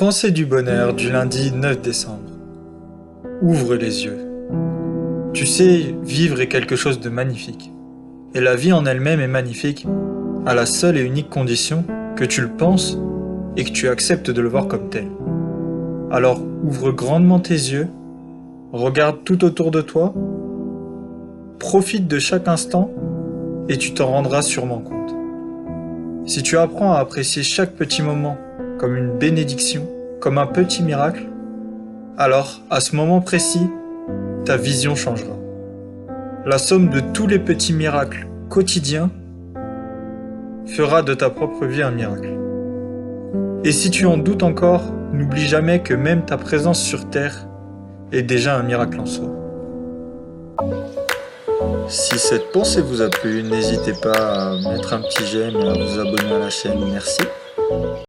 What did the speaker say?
Pensée du bonheur du lundi 9 décembre. Ouvre les yeux. Tu sais, vivre est quelque chose de magnifique. Et la vie en elle-même est magnifique, à la seule et unique condition que tu le penses et que tu acceptes de le voir comme tel. Alors ouvre grandement tes yeux, regarde tout autour de toi, profite de chaque instant et tu t'en rendras sûrement compte. Si tu apprends à apprécier chaque petit moment comme une bénédiction, comme un petit miracle, alors à ce moment précis, ta vision changera. La somme de tous les petits miracles quotidiens fera de ta propre vie un miracle. Et si tu en doutes encore, n'oublie jamais que même ta présence sur Terre est déjà un miracle en soi. Si cette pensée vous a plu, n'hésitez pas à mettre un petit j'aime et à vous abonner à la chaîne. Merci.